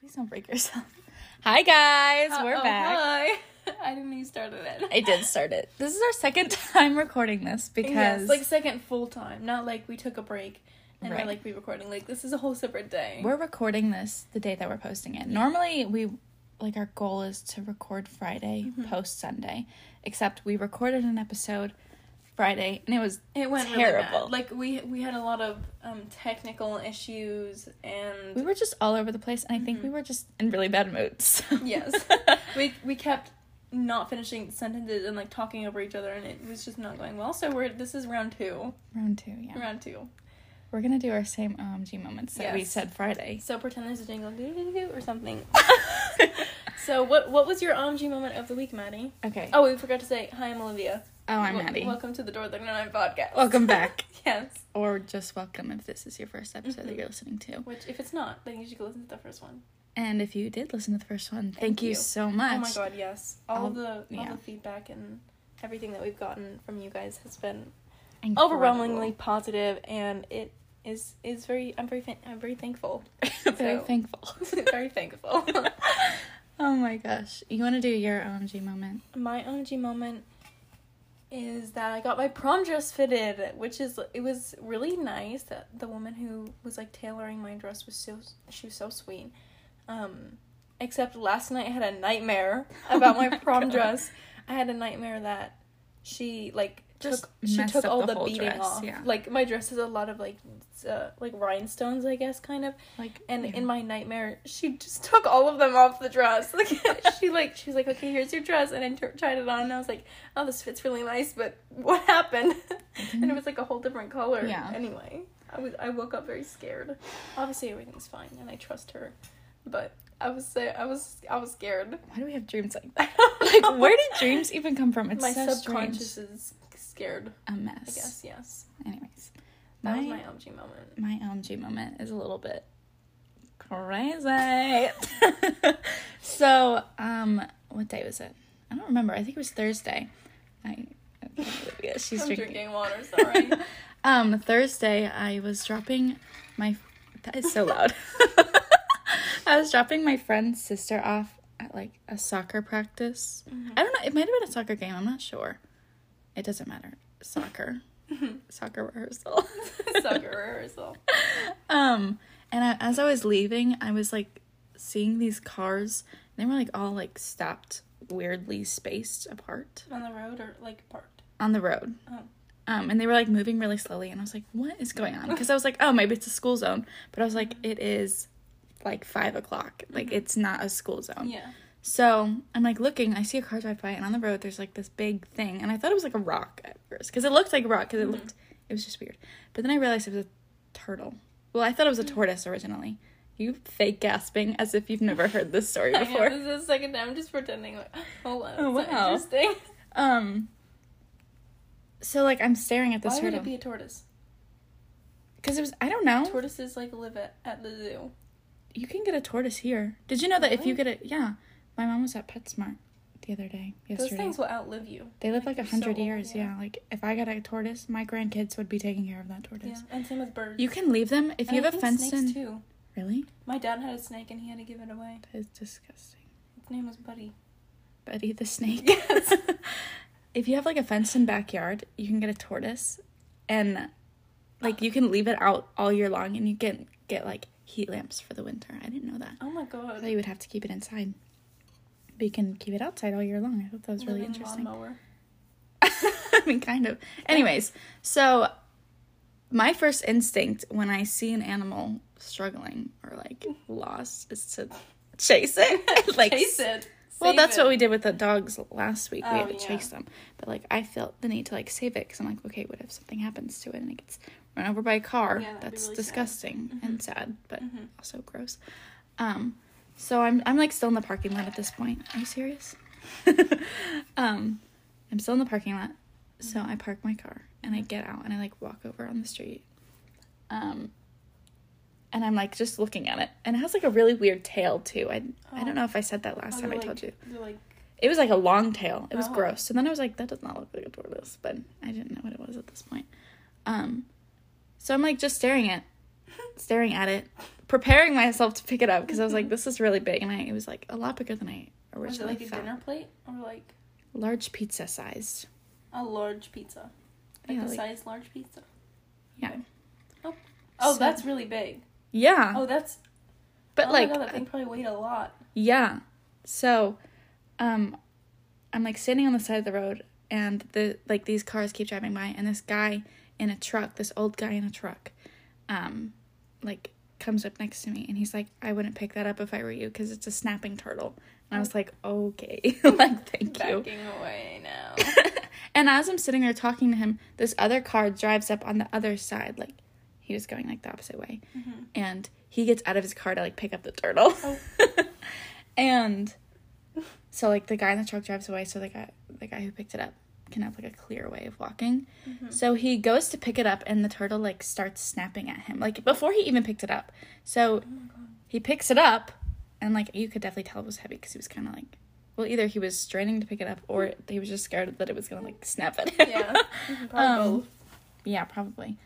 Please don't break yourself. Hi guys, we're back. Hi. I didn't even start it. I did start it. This is our second time recording this because Yes, like second full time, not like we took a break and Right. we're like re-recording. Like this is a whole separate day. we're recording this the day that we're posting it. Normally we like our goal is to record Friday, Mm-hmm. post Sunday. Except we recorded an episode Friday and it was it went terrible. Really bad. Like we we had a lot of um technical issues and we were just all over the place and I think Mm-hmm. we were just in really bad moods. yes, we we kept not finishing sentences and like talking over each other and it was just not going well. So we're this is round two. Round two, yeah. Round two. We're gonna do our same OMG moments that we said Friday. So pretend there's a jingle or something. so what what was your OMG moment of the week, Maddie? Okay. Oh, we forgot to say hi. I'm Olivia. Oh, I'm Maddie. Welcome to the Door Thirty Nine podcast. Welcome back. yes. Or just welcome if this is your first episode that Mhm. you're listening to. Which, if it's not, then you should go listen to the first one. And if you did listen to the first one, thank, Thank you. you. so much. Oh my god, yes! All All- the all yeah. the feedback and everything that we've gotten from you guys has been Incredible. overwhelmingly positive, and it is is very. I'm very I'm very thankful. very So- thankful. very thankful. oh my gosh. You want to do your OMG moment? my OMG moment is that I got my prom dress fitted, which is it was really nice. That the woman who was like tailoring my dress was so she was so sweet. Um, except last night I had a nightmare about Oh my my prom God. dress. I had a nightmare that she like Just took she took all the the, whole beading dress, off. yeah. Like my dress has a lot of like uh, like rhinestones, I guess, kind of. Like, And yeah. in my nightmare, she just took all of them off the dress. Like she like she was like, "Okay, here's your dress," and I t- tried it on, and I was like, "Oh, this fits really nice." But what happened? and it was like a whole different color. Yeah. Anyway, I was I woke up very scared. Obviously, everything's fine, and I trust her. But I was say I was I was scared. Why do we have dreams like that? like Like, where did dreams even come from? It's my so subconscious strange. is scared? A mess. I guess yes. Anyways, That my was my OMG moment. my OMG moment is a little bit crazy. so, um, what day was it? I don't remember. I think it was Thursday. I, yeah, she's I'm drinking. drinking water. Sorry. Um, Thursday I was dropping my. That is so loud. I was dropping my friend's sister off at like a soccer practice. Mm-hmm. I don't know. It might have been a soccer game. I'm not sure. It doesn't matter. Soccer. soccer rehearsal. Soccer rehearsal. Um, and I, as I was leaving, I was like seeing these cars. They were like all like stopped weirdly spaced apart On the road or like parked? on the road. Oh. Um, and they were like moving really slowly, and I was like, "What is going on?" Because I was like, "Oh, maybe it's a school zone," but I was like, "It is like five o'clock. Like it's not a school zone." Yeah. So I'm like looking. I see a car drive by, and on the road there's like this big thing, and I thought it was like a rock at first because it looked like a rock because it looked. It was just weird, but then I realized it was a turtle. Well, I thought it was a tortoise originally. You fake gasping as if you've never heard this story know, before. this is the second time. I'm just pretending. Like, oh, wow. Oh, wow. interesting. Um. So like I'm staring at this Why would turtle it be a tortoise? because it was I don't know. Tortoises like live at, at the zoo. You can get a tortoise here. Did you know that if you get a yeah, my mom was at PetSmart the other day. Yesterday. Those things will outlive you. they live like a so hundred years. Yeah. like if I got a tortoise, my grandkids would be taking care of that tortoise. Yeah, and same with birds. You can leave them if And you I have a fence in. too. Really? My dad had a snake and he had to give it away. That is disgusting. His name was Buddy. Buddy the snake. Yes. if you have like a fenced in backyard, you can get a tortoise, and like you can leave it out all year long, and you can get like heat lamps for the winter. I didn't know that. Oh my I god. thought you would have to keep it inside. But you can keep it outside all year long. I thought that was really interesting. I mean, kind of. Anyways, so my first instinct when I see an animal struggling or like lost is to chase it. like Chase it. Well, that's it. what we did with the dogs last week. we Oh, had to yeah. chase them, but like I felt the need to like save it because I'm like, okay, what if something happens to it and it gets run over by a car? Yeah, that's really sad. disgusting and sad, but Mhm. also gross. Um, so I'm I'm like still in the parking lot at this point. Are you serious? um, I'm still in the parking lot, so. I park my car and I get out and I like walk over on the street. Um, and I'm like just looking at it, and it has like a really weird tail too. I I Oh. don't know if I said that last Oh, time I they're, told you. Like It was like a long tail. It was Oh. gross. So then I was like, that does not look like a tortoise, but I didn't know what it was at this point. Um, so I'm like just staring at, staring at it, preparing myself to pick it up because I was like, this is really big, and I it was like a lot bigger than I originally Was it like a dinner plate or like Large pizza sized. a large pizza? Like Yeah, a like- size large pizza. Yeah. Oh, oh, So- that's really big. Yeah, Oh, that's. but oh like, my God, that thing probably weighed a lot. yeah. So, um, I'm like standing on the side of the road, and the like these cars keep driving by, and this guy in a truck, this old guy in a truck, um, like comes up next to me, and he's like, "I wouldn't pick that up if I were you, because it's a snapping turtle." And I was like, "Okay, like thank you." Backing away now. and as I'm sitting there talking to him, this other car drives up on the other side, like he was going like the opposite way, Mhm. and he gets out of his car to like pick up the turtle, Oh. and so like the guy in the truck drives away, so the guy the guy who picked it up can have like a clear way of walking. Mhm. So he goes to pick it up, and the turtle like starts snapping at him, like before he even picked it up. So Oh he picks it up, and like you could definitely tell it was heavy because he was kind of like, well, either he was straining to pick it up, or he was just scared that it was gonna like snap at him. Yeah. Mhm, Probably Um, yeah, probably.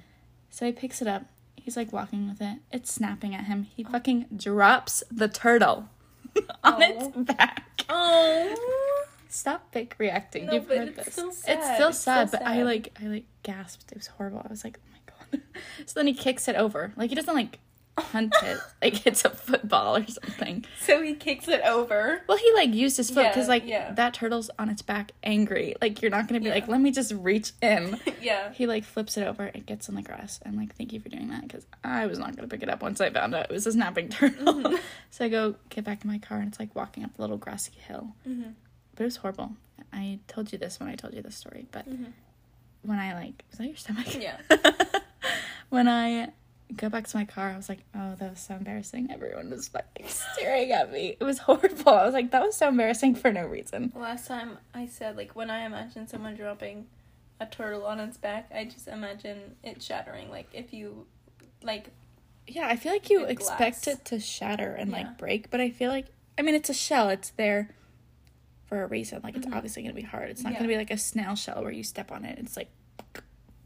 So he picks it up. He's like walking with it. It's snapping at him. He fucking drops the turtle on its Oh. back. Oh. Stop fake reacting. No, You've heard it's this. still It's sad. still It's sad, still but I like I like gasped. It was horrible. I was like, oh my god. so then he kicks it over. Like he doesn't like hunt it like it's a football or something. So he kicks it over. Well, he like used his foot because Yeah, like yeah. that turtle's on its back, angry. Like you're not gonna be Yeah. like, let me just reach in. yeah. He like flips it over. It gets on the grass. I'm like, thank you for doing that because I was not gonna pick it up once I found out it was a snapping turtle. Mhm. so I go get back in my car and it's like walking up a little grassy hill. Mhm. But it was horrible. I told you this when I told you this story, but Mhm. when I like was that your stomach? Yeah. when I go back to my car, I was like, oh, that was so embarrassing. Everyone was fucking staring at me. It was horrible. I was like, that was so embarrassing for no reason. Last time I said like when I imagine someone dropping a turtle on its back, I just imagine it shattering. Like if you like Yeah, I feel like you expect glass. it to shatter and Yeah. like break, but I feel like I mean it's a shell. It's there for a reason. Like it's Mhm. obviously gonna be hard. It's not Yeah. gonna be like a snail shell where you step on it. It's like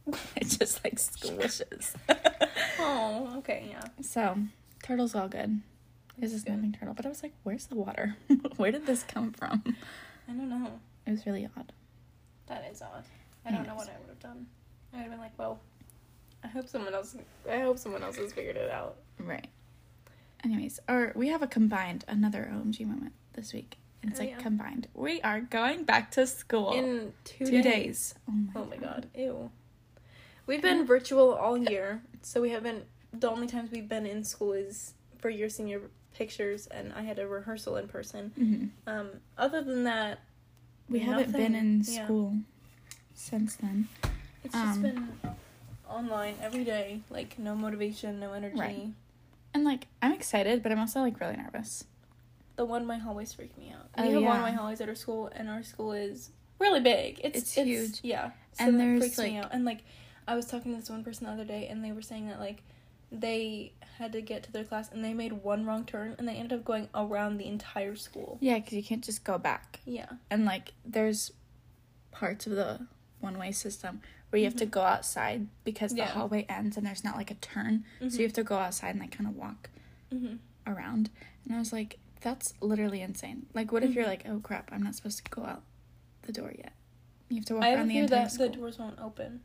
it just like squishes. Oh, okay, yeah. so turtle's all good. This is good. snapping turtle, but I was like, "Where's the water? Where did this come from?" I don't know. It was really odd. That is odd. I don't know what I would have done. I would have been like, well, I hope someone else. I hope someone else has figured it out. Right. Anyways, or we have a combined another OMG moment this week. And it's Oh, like yeah. combined. We are going back to school. In two, two days. days. Oh my, Oh my god. Ew. We've been virtual all year, so we haven't. The only times we've been in school is for your senior pictures, and I had a rehearsal in person. hmm Um, other than that, We haven't been Nothing. in Yeah. school since then. it's just Um, been online every day. Like no motivation, no energy. Right. And like I'm excited, but I'm also like really nervous. The one my hallways freak me out. Oh, We have one of yeah. my hallways at our school, and our school is really big. It's It's huge. Yeah, so And that freaks me out. And like, I was talking to this one person the other day, and they were saying that like, they had to get to their class, and they made one wrong turn, and they ended up going around the entire school. Yeah, because you can't just go back. Yeah. And like there's parts of the one way system where you have to go outside because the Mm-hmm. Hallway ends and there's not like a turn. So Mhm. you have to go outside and like kind of walk hmm around. And I was like, that's literally insane. Like, what if you're Mhm. like, oh crap, I'm not supposed to go out the door yet? You have to walk I around the entire that school. the doors won't open.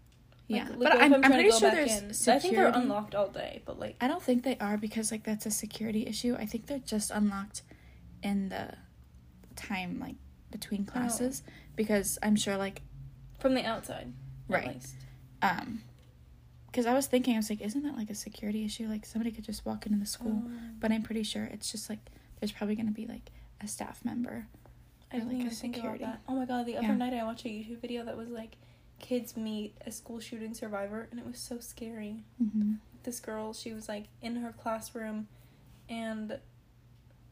yeah, Like, but if I'm, I'm pretty sure there's in? security. I think they're unlocked all day, but like, I don't think they are because like that's a security issue. I think they're just unlocked in the time like between Oh. classes because I'm sure like from the outside, Right. Um because I was thinking I was like isn't that like a security issue like somebody could just walk into the school Um, but I'm pretty sure it's just like there's probably going to be like a staff member I or, like, a even think about security. Oh my god, the other Yeah. night I watched a YouTube video that was like, kids meet a school shooting survivor, and it was so scary. mm-hmm. This girl, she was like in her classroom, and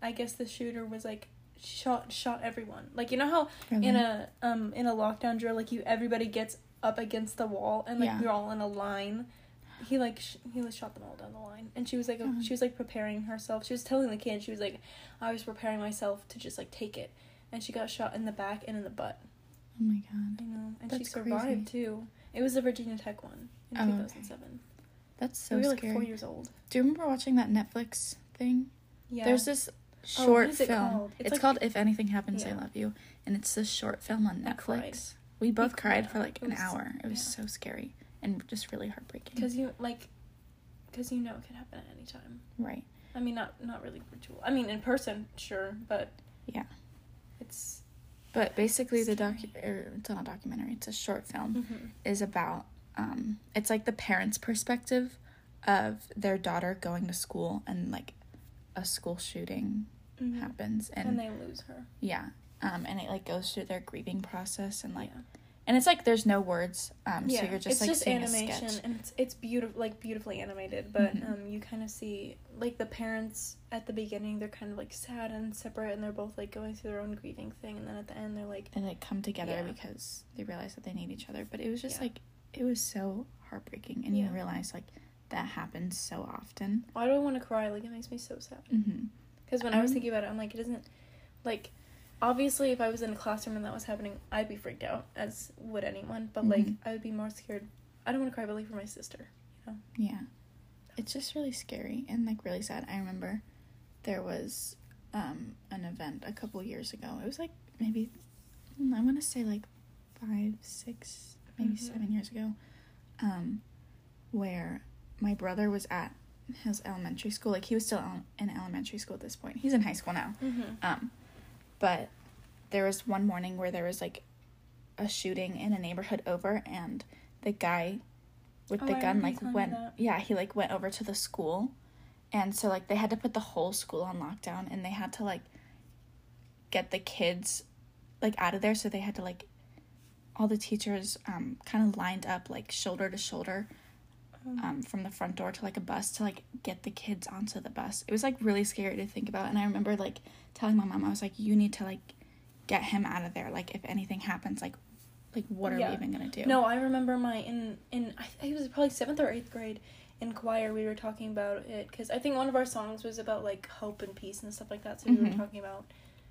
I guess the shooter was like shot shot everyone. Like you know how in a um in a lockdown drill, like you everybody gets up against the wall and like Yeah. you're all in a line. He like sh- he like shot them all down the line, and she was like Oh. she was like preparing herself. She was telling the kid she was like, I was preparing myself to just like take it, and she got shot in the back and in the butt. oh my god I know, and she That's survived too. It was the Virginia Tech one in oh, two thousand seven. okay. That's so we were like scary. four years old. Do you remember watching that Netflix thing? Yeah. There's this Oh, short what is it film. called? It's, It's like- called If Anything Happens, I Love You, and it's this short film on I cried. Netflix. We both cried cried. for like an hour. It was yeah. so scary and just really heartbreaking. because you like, because you know it could happen at any time. right. I mean, not not really virtual. I mean, in person, sure, but Yeah. it's But basically, the doc or it's not a documentary. It's a short film. mhm. Is about um, it's like the parents' perspective of their daughter going to school and like a school shooting Mhm. happens and, and they lose her. yeah, um, and it like goes through their grieving process and like yeah. And it's like there's no words, um, yeah, so you're just it's like just seeing a animation sketch. and it's it's beautiful, like beautifully animated. But Mhm. um, you kind of see like the parents at the beginning, they're kind of like sad and separate, and they're both like going through their own grieving thing, and then at the end, they're like, and like come together Yeah. because they realize that they need each other. But it was just Yeah. like it was so heartbreaking, and you realize like that happens so often. "Why do I want to cry? Like it makes me so sad." Mm-hmm. Because when I was Um, thinking about it, I'm like, it doesn't like. Obviously, if I was in a classroom and that was happening, I'd be freaked out, as would anyone. But like, Mhm. I would be more scared. I don't want to cry, but like for my sister. You know. Yeah. It's just really scary and like really sad. I remember there was um an event a couple years ago. It was like maybe mm, I want to say like 5, 6, maybe Mhm. 7 years ago. Um where my brother was at his elementary school. Like he was still in elementary school at this point. He's in high school now. Mm-hmm. Um, but there was one morning where there was like a shooting in a neighborhood over, and the guy with Oh, the I gun like went, yeah, he like went over to the school, and so like they had to put the whole school on lockdown, and they had to like get the kids like out of there, so they had to like all the teachers um kind of lined up like shoulder to shoulder um, from the front door to like a bus to like get the kids onto the bus. It was like really scary to think about, and I remember like telling my mom, I was like, "You need to like get him out of there. Like if anything happens, like like what are Yeah. we even gonna do?" No, I remember my in in I think it was probably seventh or eighth grade in choir. We were talking about it because I think one of our songs was about like hope and peace and stuff like that. So we Mhm. were talking about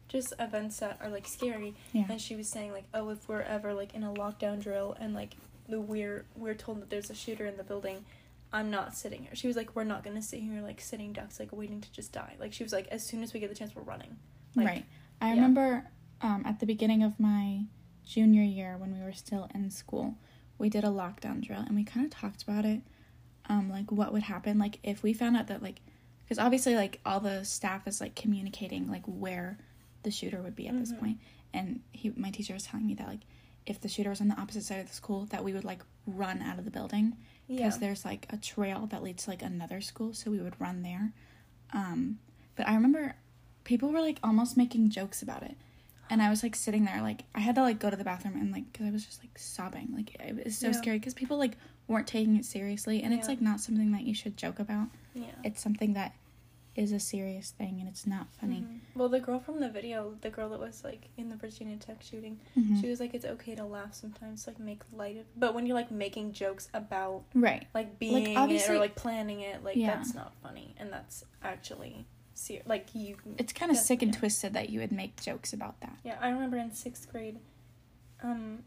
just events that are like scary. Yeah. And she was saying like, oh, if we're ever like in a lockdown drill and like the we're we're told that there's a shooter in the building. I'm not sitting here. She was like, "We're not gonna sit here like sitting ducks, like waiting to just die." Like she was like, "As soon as we get the chance, we're running." Like, right. I yeah. remember um, at the beginning of my junior year when we were still in school, we did a lockdown drill and we kind of talked about it, um, like what would happen, like if we found out that like, because obviously like all the staff is like communicating like where the shooter would be at this Mhm. point, and he, my teacher was telling me that like if the shooter was on the opposite side of the school, that we would like run out of the building because Yeah. there's like a trail that leads to like another school, so we would run there. Um, but I remember people were like almost making jokes about it, and I was like sitting there like I had to like go to the bathroom and like because I was just like sobbing, like it was so Yeah. scary because people like weren't taking it seriously, and it's like not something that you should joke about. Yeah. It's something that is a serious thing, and it's not funny. Mhm. Well, the girl from the video, the girl that was like in the Virginia Tech shooting, Mhm. she was like, "It's okay to laugh sometimes, like make light of." But when you're like making jokes about Right. like being it obviously- or like planning it, like Yeah. that's not funny, and that's actually ser- like you. It's kind of sick and yeah. twisted that you would make jokes about that. Yeah, I remember in sixth grade, um,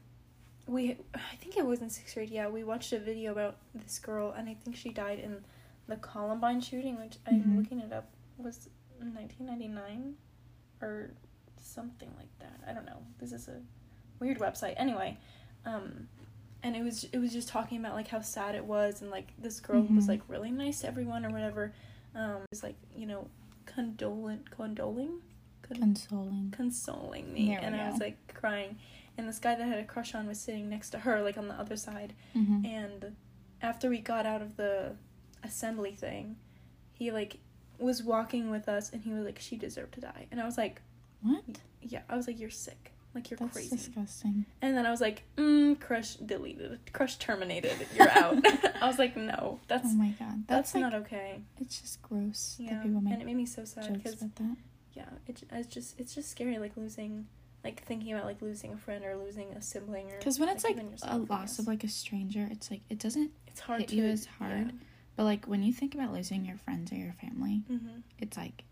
we I think it was in sixth grade. Yeah, we watched a video about this girl, and I think she died in the Columbine shooting, which I'm Mhm. looking it up was 1999 or something like that. I don't know. This is a weird website. Anyway, um, and it was it was just talking about like how sad it was, and like this girl was Mhm. like really nice to everyone or whatever. Um, it was like you know condolent condoling. Con- Consoling. consoling me and I was like crying and this guy that I had a crush on was sitting next to her like on the other side hmm and after we got out of the assembly thing he like was walking with us and he was like she deserved to die. And I was like What? yeah I was like you're sick. Like you're That's crazy. disgusting. and then I was like mm, crush deleted crush terminated you're out. I was like no that's oh my god, that's, that's, like not okay. it's just gross yeah that people make and it made me so sad because yeah it, it's just it's just scary like losing like thinking about like losing a friend or losing a sibling or Because when it's like even a loss of like a stranger, it's like it doesn't it's hard hit to you as hard. But like when you think about losing your friends or your family, yeah, hmm it's like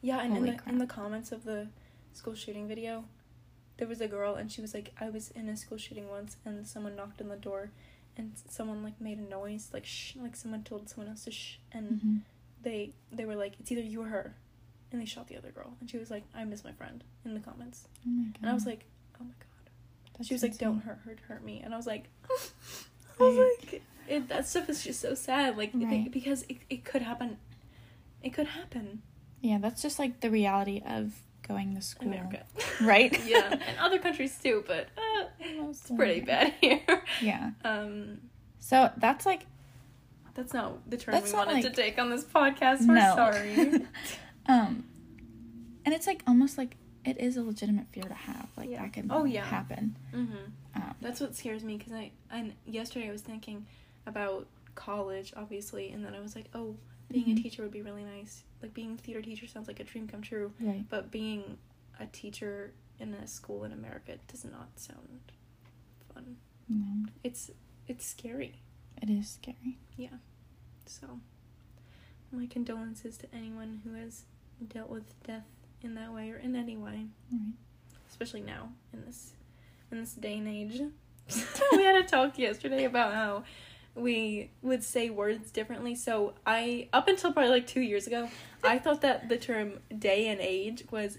yeah and in the, crap. in the comments of the school shooting video there was a girl and she was like i was in a school shooting once and someone knocked on the door and someone like made a noise like shh like someone told someone else to shh and Mhm. they they were like it's either you or her and they shot the other girl and she was like i miss my friend in the comments. Oh and i was like oh my god. That's she was like don't hurt hurt hurt me and i was like i was like it, that stuff is just so sad like it- Right. because it, it could happen it could happen Yeah, that's just like the reality of going to school. america Right? yeah and other countries too but uh, it's pretty bad here Yeah. um So that's like that's not the turn we wanted like- to take on this podcast we're no. sorry um and it's like almost like it is a legitimate fear to have. Like Yeah. that could Oh, yeah. happen. mm-hmm. Um, That's what scares me because I and yesterday I was thinking about college, obviously, and then I was like, oh, being Mhm. a teacher would be really nice. Like being a theater teacher sounds like a dream come true, right. but being a teacher in a school in America does not sound fun. No, It's it's scary. it is scary. Yeah. So, my condolences to anyone who has dealt with death in that way or in any way, Right. especially now in this in this day and age. we had a talk yesterday about how we would say words differently. So I up until probably like two years ago, I thought that the term day and age was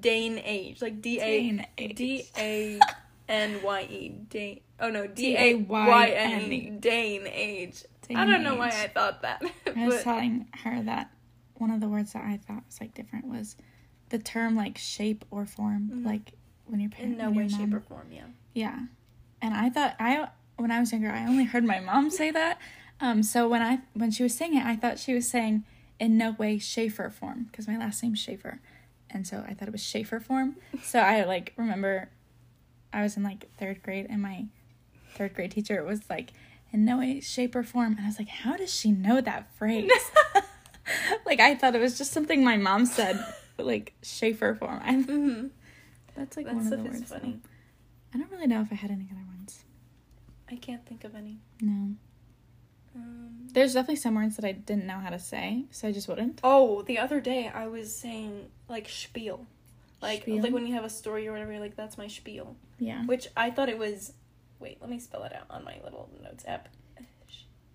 Dane age, like D A Dane age. D A N Y E Dane. Oh no, D A Y N E Dane age. I don't know why I thought that. I was telling her that one of the words that I thought was like different was the term like shape or form, Mhm. like when your in no way, shape, or form, yeah. Yeah. And I thought I when I was younger I only heard my mom say that. Um so when I when she was saying it I thought she was saying in no way Schaefer form because my last name's Schaefer. And so I thought it was Schaefer form. So I like remember I was in like 3rd grade and my 3rd grade teacher was like in no way shape or form and I was like how does she know that phrase? like I thought it was just something my mom said like Schaefer form. I, Mm-hmm. that's like That one of the words. funny. I don't really know if I had any other ones. I can't think of any. No. Um, There's definitely some words that I didn't know how to say, so I just wouldn't. oh, the other day I was saying like spiel. Like Spiel? like when you have a story or whatever, you're like that's my spiel. Yeah. Which I thought it was. Wait, let me spell it out on my little notes app.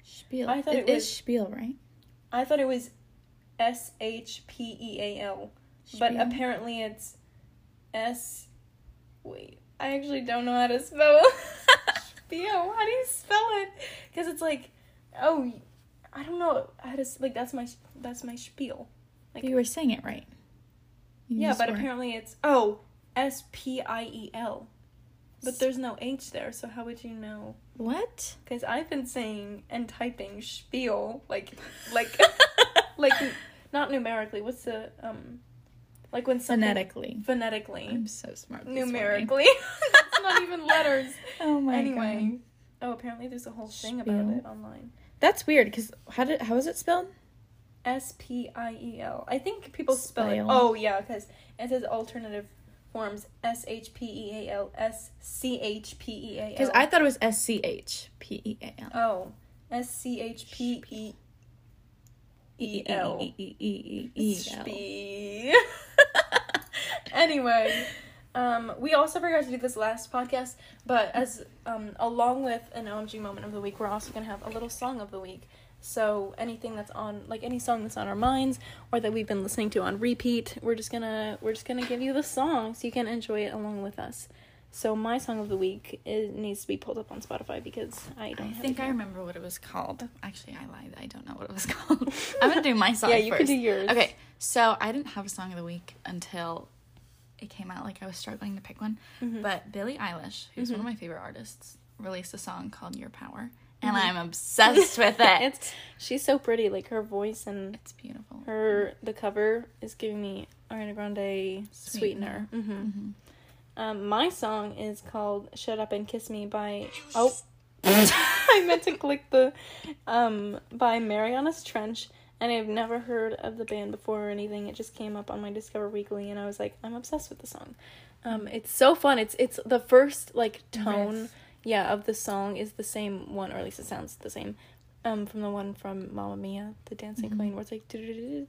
Spiel. I thought it it is was- spiel, right? I thought it was S H P E A L, but Spiel? apparently it's S. Wait, I actually don't know how to spell spiel. How do you spell it? Because it's like, oh, I don't know how to like. That's my that's my spiel. like- you were saying it right. You Yeah, but apparently it's oh S P I E L, but there's no H there. So how would you know? what? Because I've been saying and typing spiel like like like not numerically. What's the um like when something Phonetically. phonetically I'm so smart. numerically. That's not even letters. Oh my god. anyway. god. Oh, apparently there's a whole thing about it online. That's weird because how did how is it spelled? S P I E L. I think people spell it. Oh yeah, because it says alternative forms S H P E A L S C H P E A L. Because I thought it was S C H P E A L. oh S C H P E E L. E E E E E L. Anyway, um, we also forgot to do this last podcast, but as um, along with an OMG moment of the week, we're also gonna have a little song of the week. So anything that's on, like any song that's on our minds or that we've been listening to on repeat, we're just gonna we're just gonna give you the song so you can enjoy it along with us. So my song of the week it needs to be pulled up on Spotify because I don't I have think it I remember what it was called. Actually, I lied. I don't know what it was called. I'm gonna do my song Yeah, you first. can do yours. Okay, so I didn't have a song of the week until it came out. Like I was struggling to pick one, Mhm. but Billie Eilish, who's one Mhm. of my favorite artists, released a song called "Your Power," and Mhm. I'm obsessed with it. it's she's so pretty, like her voice and it's beautiful. her the cover is giving me Ariana Grande Sweetener. sweetener. Um, my song is called "Shut Up and Kiss Me" by oh, I meant to click the um by Marianas Trench, and I've never heard of the band before or anything. It just came up on my Discover Weekly, and I was like, I'm obsessed with the song. Um, it's so fun. It's it's the first like tone, Riff. yeah, of the song is the same one, or at least it sounds the same. Um, from the one from Mamma Mia, the Dancing Mhm. Queen, where it's like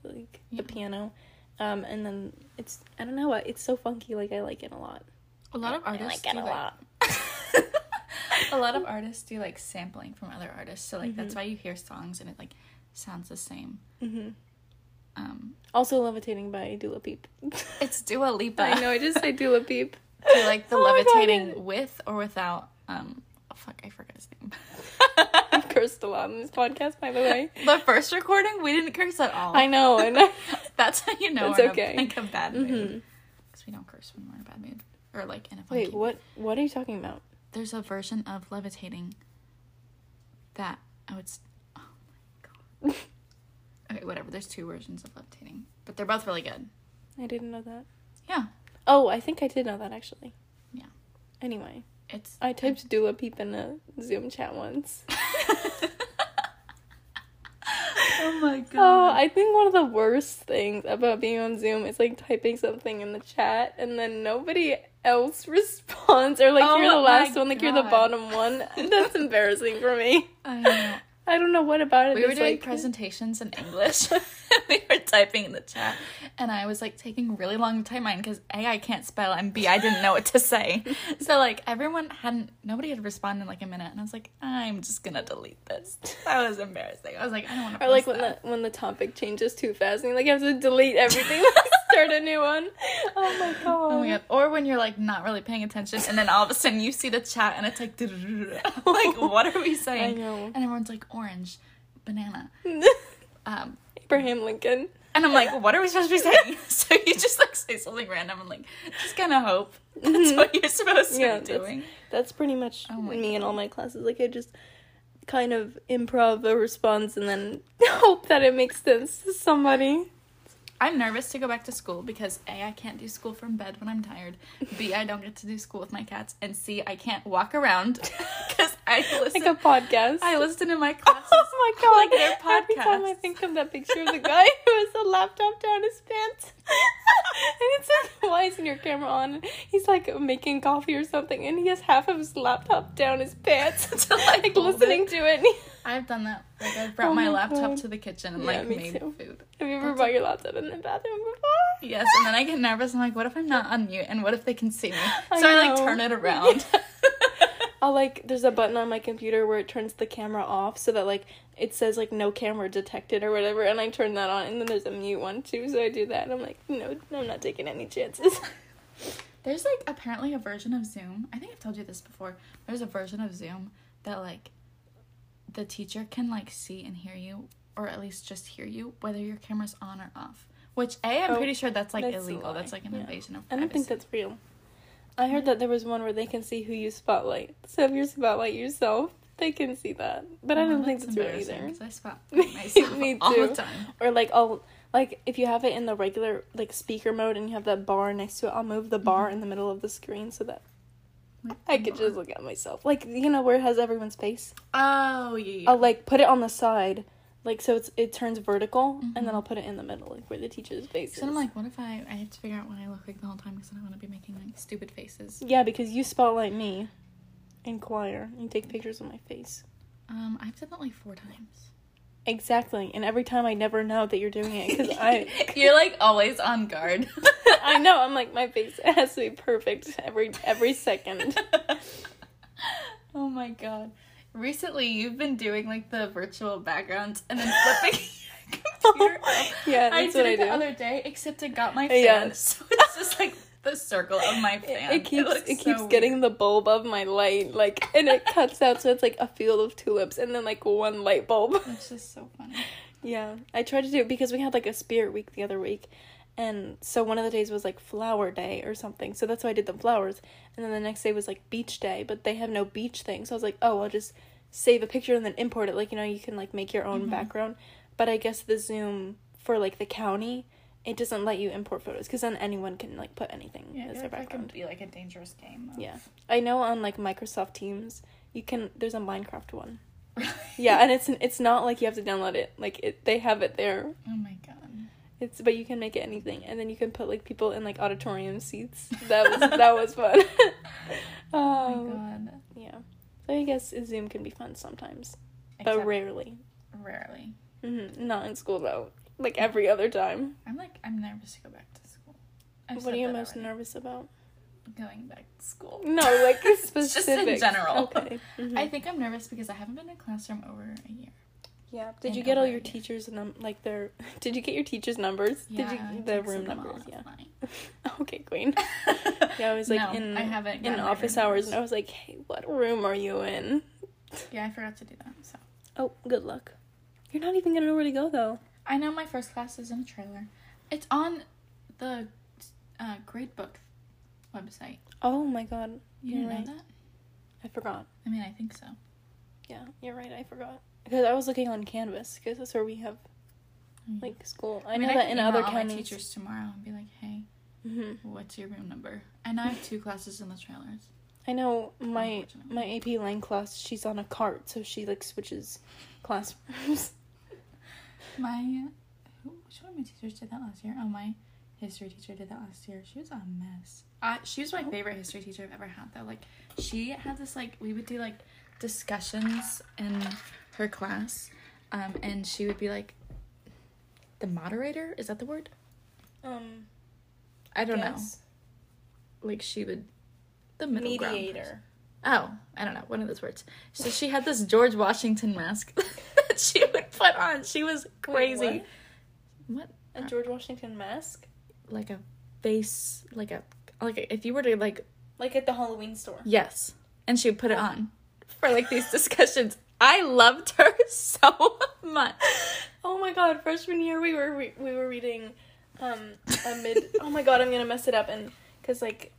like Yeah. the piano, um, and then it's I don't know, what it's so funky. Like I like it a lot. A lot of I artists like it do a lot. a lot of artists do like sampling from other artists, so like Mm-hmm. that's why you hear songs and it like sounds the same. hmm Um, Also, levitating by Dula Peep. it's Dua Lipa. I know. I just say Dula Peep. Do you like the Oh levitating with or without? Um, oh, fuck, I forgot his name. I've cursed a lot on this podcast, by the way. the first recording, we didn't curse at all. I know. I. That's how you know It's okay. in like a bad mood. Because we don't curse when we're in a bad mood. Or like in a funky Wait, what? What are you talking about? There's a version of levitating that oh it's oh my god. okay, whatever. There's two versions of levitating, but they're both really good. I didn't know that. Yeah, Oh, I think I did know that actually. Yeah. Anyway, it's I typed Dula Peep in a Zoom chat once. oh my god. Oh, I think one of the worst things about being on Zoom is like typing something in the chat and then nobody else responds, or like Oh you're the last one, like you're the bottom one. That's embarrassing for me. I know. I don't know what about it. We were doing like, presentations in English. we were typing in the chat, and I was like taking really long to type mine because a I can't spell and b I didn't know what to say. so like everyone hadn't, nobody had responded in like a minute, and I was like, I'm just gonna delete this. That was embarrassing. I was like, I don't want to. Or like when the when the topic changes too fast and you like have to delete everything, start a new one. Oh my god. Oh my god! Or when you're like not really paying attention, and then all of a sudden you see the chat, and it's like, like what are we saying? I know. And everyone's like orange, banana, um, Abraham Lincoln. And I'm like, what are we supposed to be saying? so you just like say something random and like just kind of hope that's mm-hmm. what you're supposed to Yeah, be doing. That's pretty much Oh me in all my classes. Like I just kind of improv a response and then hope that it makes sense to somebody. I'm nervous to go back to school because A, I can't do school from bed when I'm tired. B, I don't get to do school with my cats. And C, I can't walk around because I listen. Like a podcast. I listen to my classes. Oh my god! Like their Every time I think of that picture of the guy who has a laptop down his pants, and it's like, why isn't your camera on? He's like making coffee or something, and he has half of his laptop down his pants, To, like, like listening it. to it. I've done that. Like I've oh brought Oh my, my laptop to the kitchen and Yeah, like made too. food. Have you ever That's brought your laptop in the bathroom before? Yes, and then I get nervous. I'm like, what if I'm not on mute? And what if they can see me? I So I, like turn it around. I'll like there's a button on my computer where it turns the camera off so that like it says like no camera detected or whatever and I turn that on and then there's a mute one too so I do that and I'm like no I'm not taking any chances. There's like apparently a version of Zoom. I think I've told you this before. There's a version of Zoom that like the teacher can like see and hear you, or at least just hear you, whether your camera's on or off. Which A, I'm Oh, pretty sure that's like that's illegal. That's like an Yeah. invasion of I privacy. don't think that's real. I heard that there was one where they can see who you spotlight. So if you spotlight yourself, they can see that. But I don't think that's that's real embarrassing, either. 'cause I spot Me myself all the time. Or like I'll like if you have it in the regular like speaker mode and you have that bar next to it, I'll move the bar Mm-hmm. in the middle of the screen so that I could just look at myself. Like you know where it has everyone's face. Oh yeah. yeah. I'll like put it on the side, like so it's it turns vertical, and Mhm. then I'll put it in the middle, like where the teacher's face So is. I'm like, what if I I have to figure out what I look like the whole time because I don't want to be making like stupid faces. yeah, because you spotlight me in choir. You take pictures of my face. Um, I've done that like four times. Exactly, and every time I never know that you're doing it because I, You're like always on guard. I know I'm like my face has to be perfect every every second. oh my god. Recently, you've been doing like the virtual backgrounds and then flipping your computer up. Yeah, I did what I it the do. other day, except it got my fan. Yeah. So it's just like the circle of my It, fan. it keeps looks it, so keeps weird. getting the bulb of my light like and it cuts out so it's like a field of tulips and then like one light bulb. It's just so funny. Yeah, I tried to do it because we had like a spirit week the other week, and so one of the days was like flower day or something. So that's why I did the flowers, and then the next day was like beach day, but they have no beach thing. So I was like, oh, I'll just save a picture and then import it. Like you know, you can like make your own Mhm. background, but I guess the Zoom for like the county, it doesn't let you import photos because then anyone can like put anything Yeah, as their feel like it background. could be like a dangerous game. of- Yeah. I know on like Microsoft Teams, you can. There's a Minecraft one. Yeah, and it's it's not like you have to download it. Like it, they have it there. oh my god. It's but you can make it anything, and then you can put like people in like auditorium seats. That was that was fun. Oh um, my god. yeah. So I guess Zoom can be fun sometimes, but Except rarely. rarely. hmm Not in school though. Like every other time. I'm like I'm nervous to go back to school. I've what are you most already. nervous about? going back to school. No, like specific. Just in general. Okay. Mhm. I think I'm nervous because I haven't been in a classroom over a year. Yeah. Did you get all your year. teachers num like their? Did you get your teachers' numbers? Yeah, did I you the room numbers? Yeah. okay, queen. Yeah, I was like No, in I haven't in office hours, and I was like, "Hey, what room are you in?" Yeah, I forgot to do that. So Oh, good luck. You're not even gonna know where to go though. I know my first class is in a trailer. It's on the uh, grade book website. Oh my god, You didn't right. know that? I forgot. I mean, I think so. Yeah, you're right. I forgot because I was looking on Canvas because that's where we have Mm. like school. I, I mean, know I that can in other counties. teachers tomorrow and be like, "Hey, hmm what's your room number?" And I have two classes in the trailers. I know my my AP Lang class. She's on a cart, so she like switches classrooms. My who, which one of my teachers did that last year? Oh, my history teacher did that last year. She was a mess. Uh, she was my favorite history teacher I've ever had. Though, like, she had this like we would do like discussions in her class, um, and she would be like the moderator. Is that the word? Um, I don't know. Like she would the middle mediator. Oh, I don't know, one of those words. So she had this George Washington mask that she would put on. She was crazy. Wait, what? what? A George Washington mask, Like a face, like a like a, if you were to like like at the Halloween store. yes, and she would put it on for like these discussions. I loved her so much. Oh my god! Freshman year, we were re- we were reading, um, a mid. oh my god, I'm gonna mess it up and because like,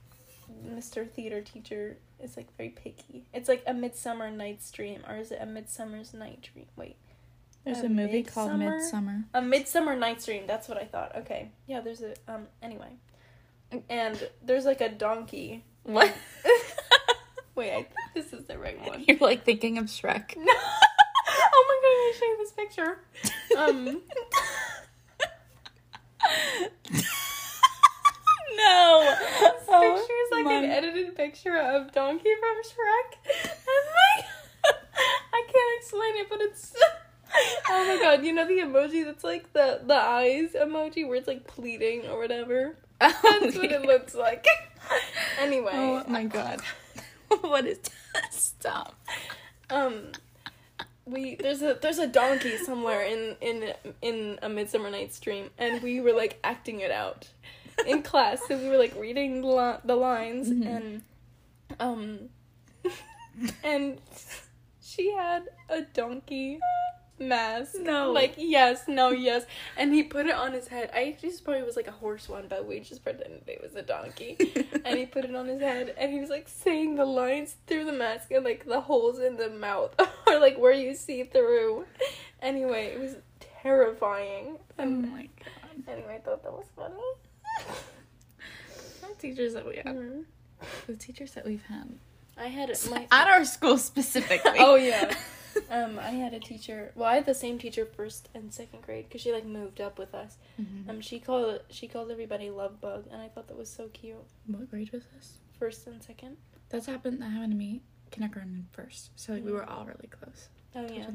Mr. Theater teacher is like very picky. It's like a Midsummer Night's Dream, or is it a Midsummer's Night Dream? Wait, There's A a movie called Midsummer? Midsummer. a Midsummer Night's Dream. That's what I thought. Okay, yeah. There's a um. Anyway, and there's like a donkey. What? Wait, I think this is the right one. You're like thinking of Shrek. No. oh my god, I'm gonna show you this picture. Um. no. This picture is like an edited picture of Donkey from Shrek. And like, I can't explain it, but it's. Oh my god! You know the emoji that's like the the eyes emoji where it's like pleading or whatever. That's what it looks like. anyway, Oh my god. what is Stop. um, we there's a there's a donkey somewhere in in in a Midsummer Night's Dream, and we were like acting it out in class. So we were like reading the, li- the lines, Mhm. and um, and she had a donkey mask. No. like yes, no, yes, and he put it on his head. I actually just probably was like a horse one, but we just pretended it was a donkey. and he put it on his head and he was like saying the lines through the mask and like the holes in the mouth or like where you see through anyway it was terrifying Oh and my god. anyway i thought that was funny Some teachers that we have. Mhm. The teachers that we've had. i had my At our school specifically. oh yeah um i had a teacher well i had the same teacher first and second grade because she like moved up with us Mhm. um she called she called everybody love bug and i thought that was so cute What grade was this? first and second That's happened. That happened to me. Kindergarten and first. So like we were all really close. oh yeah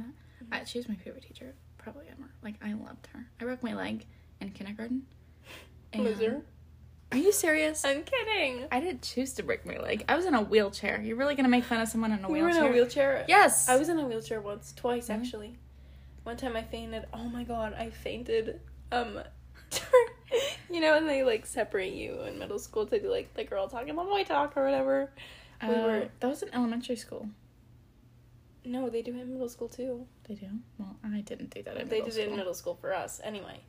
that? Uh, she was my favorite teacher, probably ever. Like I loved her. I broke my leg in kindergarten. loser Are you serious? i'm kidding I didn't choose to break my leg. I was in a wheelchair. You're really gonna make fun of someone in a you were wheelchair? in a wheelchair Yes. I was in a wheelchair once, twice Really? actually. One time I fainted. Oh my god, I fainted. Um, you know when they like separate you in middle school to do like the girl talking the boy talk or whatever. we Uh, were- That was in elementary school. No, they do it in middle school too. They do. Well, I didn't do that in they did it in middle school for us. Anyway,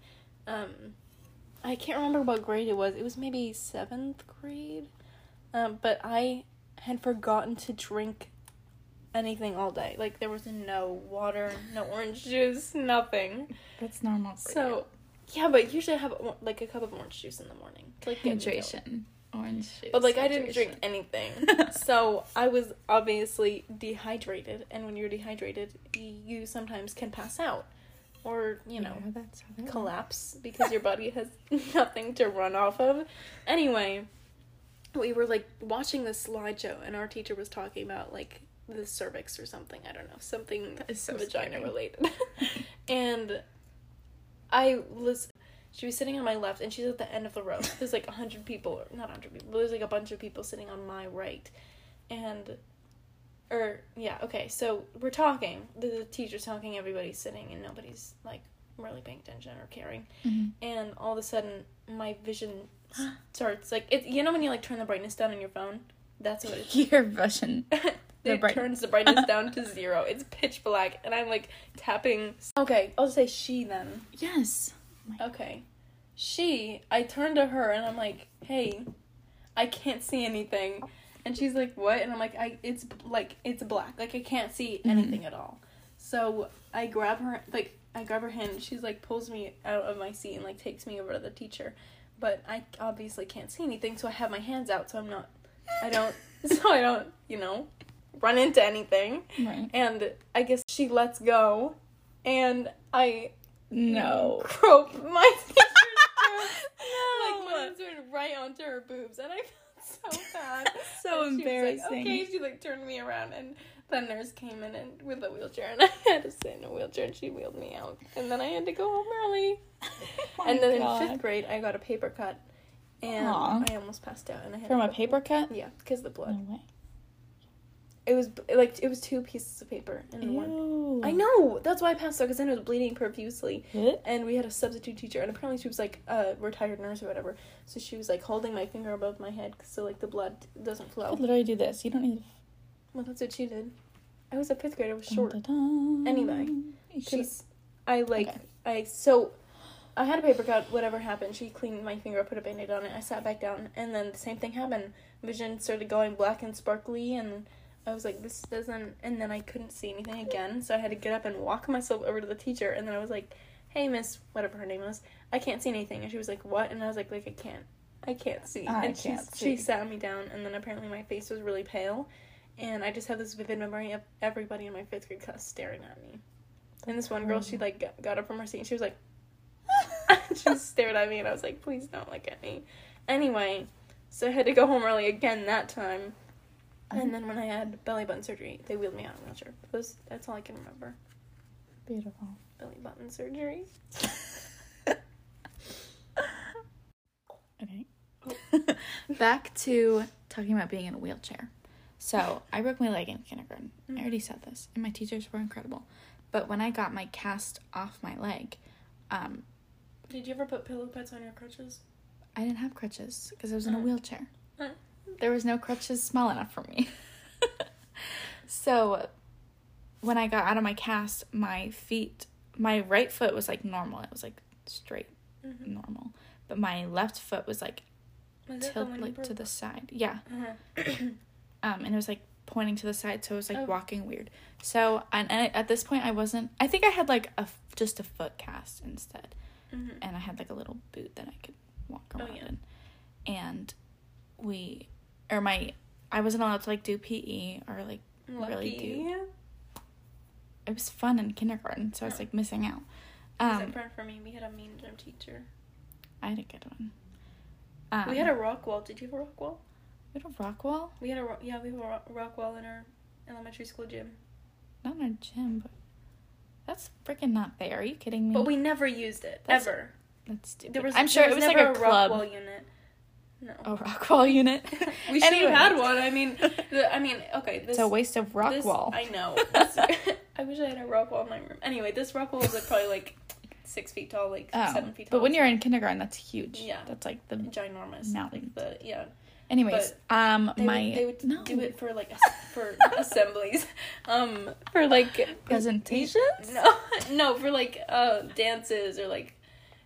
um, I can't remember what grade it was. It was maybe seventh grade. Um, but I had forgotten to drink anything all day. Like there was no water, no orange juice, nothing. That's normal. So, yeah, but usually I have like a cup of orange juice in the morning. to, Like you. hydration, orange juice. But like I didn't drink anything, so I was obviously dehydrated. And when you're dehydrated, you sometimes can pass out, or you know, Yeah, collapse because your body has nothing to run off of. Anyway, we were like watching this slideshow, and our teacher was talking about like the cervix or something. I don't know, something so vagina scary. related. and I was, She was sitting on my left, and she's at the end of the row. There's like a hundred people, not a hundred people, but there's like a bunch of people sitting on my right, and, or yeah, okay. So we're talking. The, the teacher's talking. Everybody's sitting, and nobody's like really paying attention or caring. Mhm. And all of a sudden, my vision starts like it. You know when you like turn the brightness down on your phone. That's what it's Your vision. It bright- turns the brightness down to zero. It's pitch black, and I'm like tapping. Okay, I'll say she then. Yes. Okay, she. I turn to her and I'm like, "Hey, I can't see anything," and she's like, "What?" And I'm like, "I it's like it's black. Like I can't see Mhm. anything at all." So I grab her like I grab her hand. And she's like pulls me out of my seat and like takes me over to the teacher, but I obviously can't see anything. So I have my hands out. So I'm not. I don't. So I don't. You know, run into anything. Right. And I guess she lets go, and I No. grope my teacher's boobs. No. Like my hands went right onto her boobs, and I so bad. So And she was like, embarrassing. okay, she like turned me around, and the nurse came in and with a wheelchair, and I had to sit in a wheelchair, and she wheeled me out, and then I had to go home early. Oh and then my in fifth grade, I got a paper cut, and Aw. I almost passed out, and I had From to a paper cut? Yeah, because the blood. No way. It was like it was two pieces of paper in one. I know. That's why I passed out because then it was bleeding profusely. What? And we had a substitute teacher, and apparently she was like a retired nurse or whatever. So she was like holding my finger above my head so like the blood doesn't You flow. could literally do this. You don't need. Well, that's what she did. I was a fifth grader. I was short. Dun-dun-dun. Anyway, You She's. I like. Okay. I so. I had a paper cut. Whatever happened, she cleaned my finger, put a band-aid on it. I sat back down, and then the same thing happened. Vision started going black and sparkly, and I was like, "This doesn't." And then I couldn't see anything again, so I had to get up and walk myself over to the teacher. And then I was like, "Hey, Miss, whatever her name was, I can't see anything." And she was like, "What?" And I was like, "Like I can't, I can't see." I and can't she see. She sat me down, and then apparently my face was really pale, and I just have this vivid memory of everybody in my fifth grade class staring at me. And this one girl, she like got, up from her seat and she was like, she stared at me and I was like, please don't look at me. Anyway, so I had to go home early again that time. And uh-huh. then when I had belly button surgery, they wheeled me out in a wheelchair. Those, that's all I can remember. Beautiful. Belly button surgery. Okay. Back to talking about being in a wheelchair. So I broke my leg in kindergarten. I mm-hmm. already said this, and my teachers were incredible. But when I got my cast off my leg, um, Did you ever put pillow pets on your crutches? I didn't have crutches because I was in a Oh. wheelchair. Uh-huh. Oh. There was no crutches small enough for me. so when I got out of my cast, my feet, my right foot was like normal. It was like straight, Mm-hmm. normal. But my left foot was like Was that the tilt like to the side. Yeah. Uh-huh. Um, and it was like pointing to the side, so it was like Oh. walking weird. So and, and at this point, I wasn't. I think I had like a just a foot cast instead, Mhm. and I had like a little boot that I could walk Oh, around yeah. in. And we, or my, I wasn't allowed to like do PE or like really do. it was fun in kindergarten, so I was Oh. like missing out. Was Um, different for me. We had a mean gym teacher. I had a good one. Um, we had a rock wall. Did you have a rock wall? we had a rock wall, We had a ro- yeah, we have a ro- rock wall in our elementary school gym, not in our gym, but that's freaking not there. Are you kidding me? but we never used it That's- ever. That's stupid. There was I'm sure it was like never a rock club. wall unit. No, A rock wall unit. we should Anyway. have had one. I mean, the, I mean, okay, this it's a waste of rock this- wall. I know. This, I wish I had a rock wall in my room. Anyway, this rock wall was like probably like six feet tall, like Oh, seven feet tall. but when you're in kindergarten, that's huge. Yeah. that's like the. ginormous, Mountain. Like the yeah, Anyways, um, they my would, they would no do it for like for assemblies, um, for like presentations. No, no, for like uh dances or like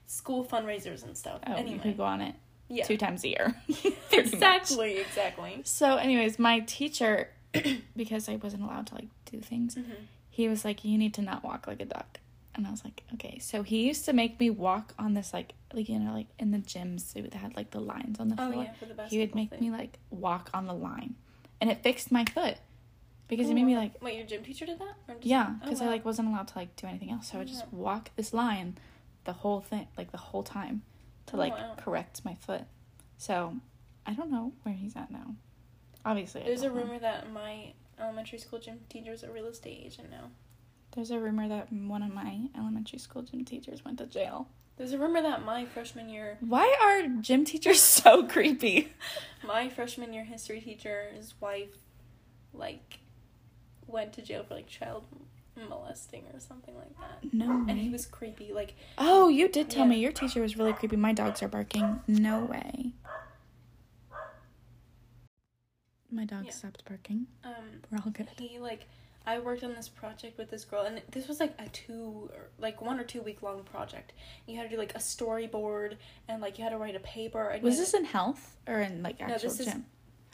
school fundraisers and stuff. Oh, you could go on it yeah, two times a year. pretty much. exactly, exactly. So, anyways, my teacher, because I wasn't allowed to like do things, Mhm. he was like, "You need to not walk like a duck," and I was like, "Okay." So he used to make me walk on this like, like you know, like in the gyms they would had like the lines on the floor. Oh floor. yeah, for the basketball he would make thing. me like walk on the line, and it fixed my foot because it Oh, made me like Wait, your gym teacher did that? Just- yeah, oh, because wow. I like wasn't allowed to like do anything else, so I would just Oh. walk this line, the whole thing, like the whole time, to Oh, like wow. correct my foot. So, I don't know where he's at now. Obviously, There's a know. rumor that my elementary school gym teacher is a real estate agent now. There's a rumor that one of my elementary school gym teachers went to jail. There's a rumor that my freshman year, Why are gym teachers so creepy? my freshman year history teacher's wife, like, went to jail for like child molesting or something like that. No And he was creepy. Like, Oh, you did tell Yeah. me your teacher was really creepy. My dogs are barking. No way. My dog Yeah. stopped barking. um, We're all good. he like I worked on this project with this girl, and this was like a two, or, like one or two week long project. You had to do like a storyboard, and like you had to write a paper. Was this in health or in like No, actual this is- gym?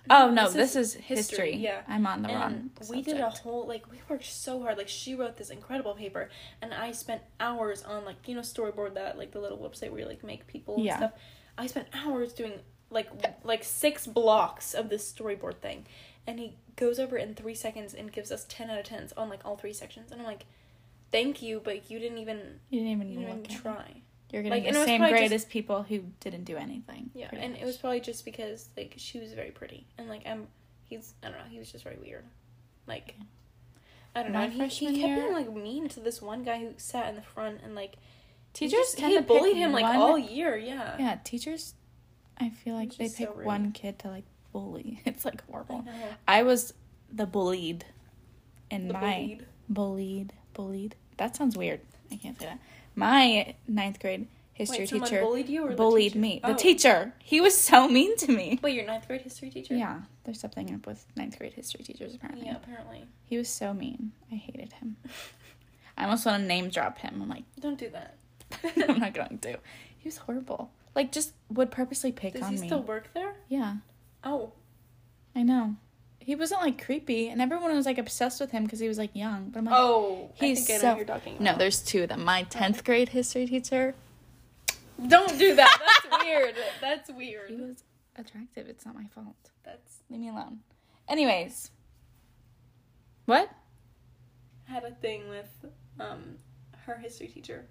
Oh no, this this, is is, history, history. yeah. I'm on the and wrong. we did a whole like we worked so hard like she wrote this incredible paper and i spent hours on like you know storyboard that like the little website where you like make people and Yeah. stuff i spent hours doing like like six blocks of this storyboard thing and he goes over in three seconds and gives us 10 out of 10s on like all three sections and i'm like thank you but you didn't even You didn't even you didn't even it. You're Like, getting it the same grade just- as people who didn't do anything. yeah and it was probably just because like she was very pretty and like i'm he's i don't know he was just very weird like i don't know My and he, he kept year- being like mean to this one guy who sat in the front and like he teachers just- tend he to bullied pick him like one- all year yeah Yeah, teachers. I feel like Which they is so pick one kid to like bully. It's like horrible. know. I was the bullied in The my bullied. bullied bullied. That sounds weird. I can't say that. My ninth grade history Wait, teacher bullied you or the bullied teacher? me. The Oh. teacher. He was so mean to me. wait your ninth grade history teacher Yeah, there's something up with ninth grade history teachers apparently. yeah apparently He was so mean. I hated him. I almost want to name drop him. I'm like, don't do that I'm not going to. He was horrible. Like, just would purposely pick does on he me. still work there Yeah, oh I know. He wasn't like creepy, and everyone was like obsessed with him because he was like young. But I'm like, oh he's I think I know so- you're talking about. no, there's two of them. My tenth grade history teacher, don't do that that's weird that's weird. he was attractive. It's not my fault. that's Leave me alone. Anyways, what? I had a thing with um her history teacher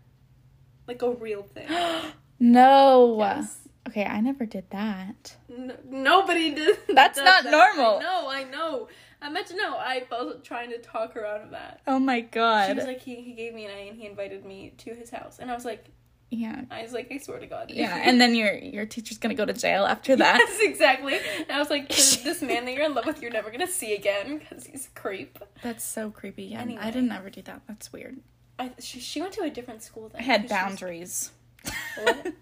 like a real thing no. Yes. Okay, I never did that. N- nobody did. That's not that. normal. No, I know. I meant to know. I was trying to talk her out of that. Oh my god. She was like, he, he gave me an A and he invited me to his house, and I was like, yeah. I was like, I swear to God. Yeah, and then your your teacher's gonna go to jail after that. Yes, exactly. And I was like, this, man that you're in love with, you're never gonna see again because he's a creep. That's so creepy. Yeah, Anyway. I didn't ever do that. That's weird. I she, she went to a different school. Then I had she was- boundaries.